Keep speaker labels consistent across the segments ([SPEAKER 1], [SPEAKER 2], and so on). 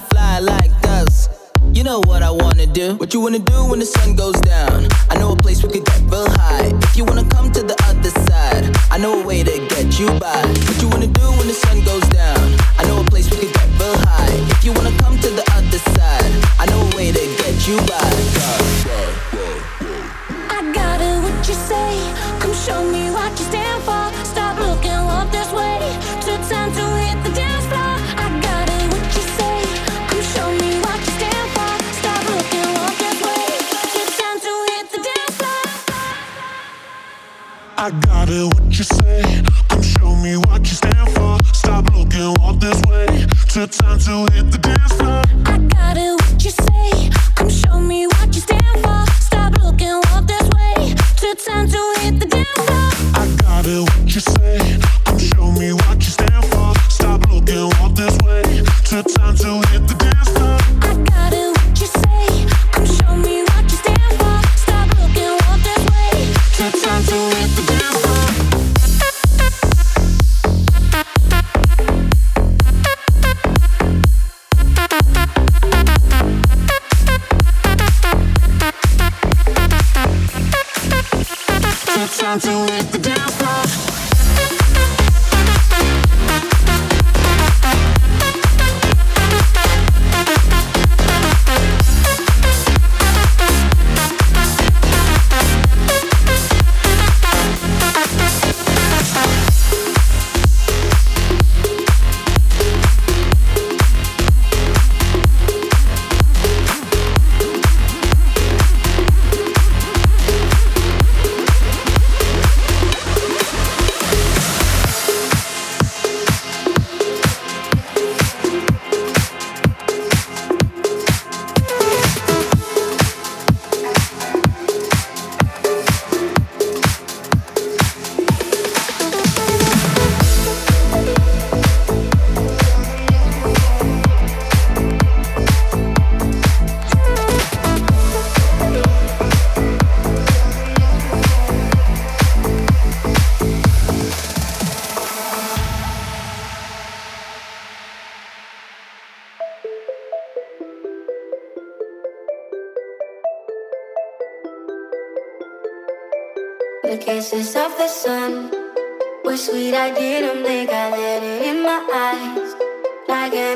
[SPEAKER 1] fly, like dust. You know what I wanna do. What you wanna do when the sun goes down? I know a place we could get real high. If you wanna come to the other side, I know a way to get you by. What you wanna do when the sun goes down? I know a place we could get real high. If you wanna come to the other side, I know a way to get you by. I got it, what you say. Come show me what you stand for.
[SPEAKER 2] I got it, what you say. Come show me what you stand for. Stop looking, walk this way. Two time to hit the dance floor. I got it, what you say. Come show me what you stand for. Stop looking, this way. Time to hit the dance floor. I got it, what you say. Come show me what you stand for. Stop looking, this way. Time.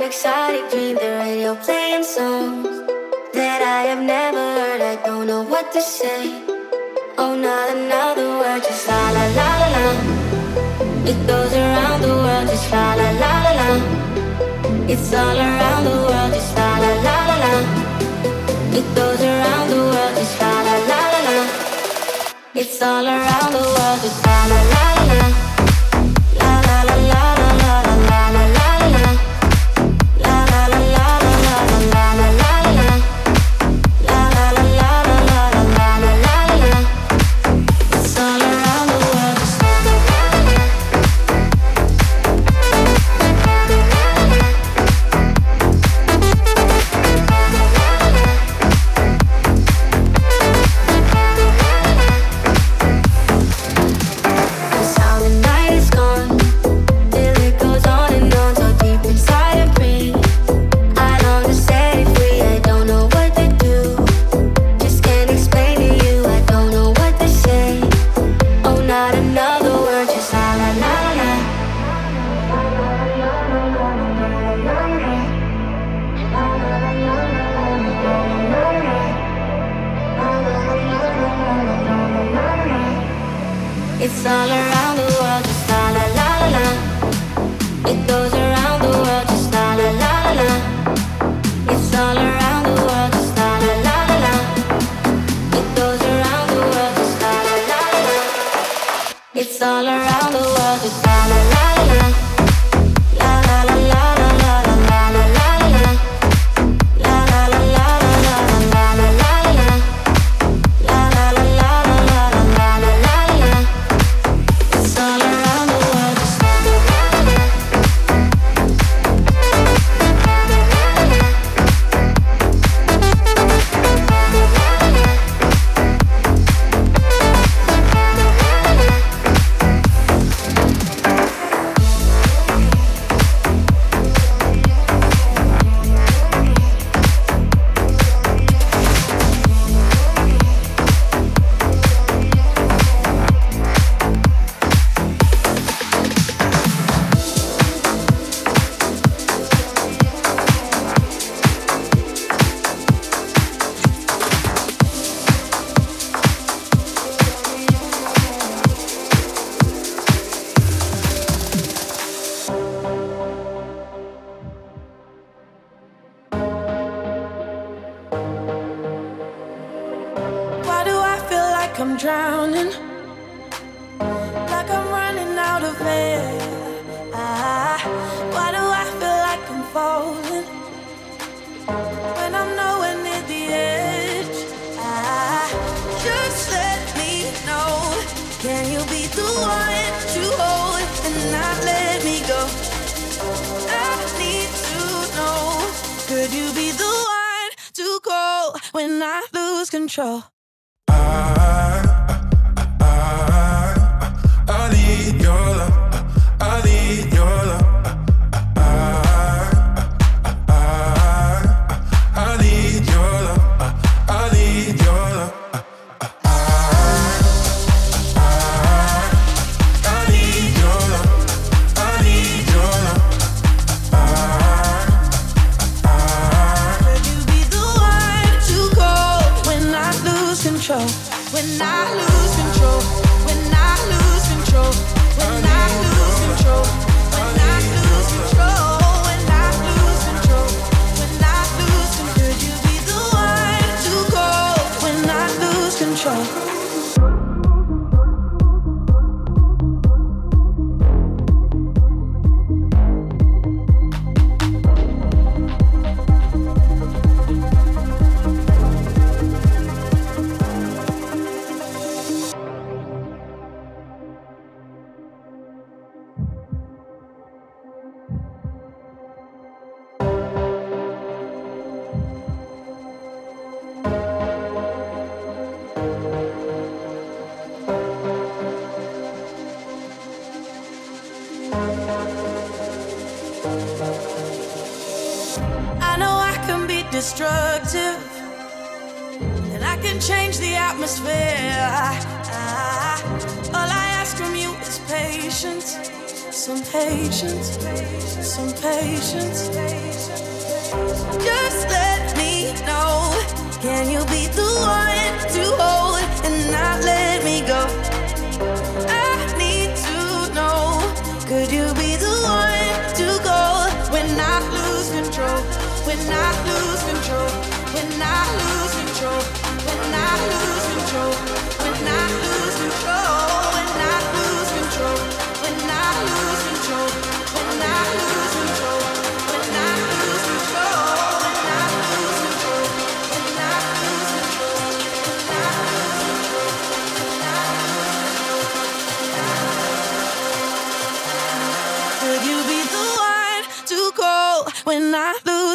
[SPEAKER 3] exotic dream, the radio playing songs that I have never heard. I don't know what to say. Oh, not another word, just la la la la la. It goes around the world, just la la la la la. It's all around the world, just la la la la la. It goes around the world, just la la la la la. It's all around the world, just la la la la.
[SPEAKER 4] 走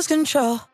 [SPEAKER 4] control.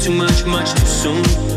[SPEAKER 5] too much, much too soon.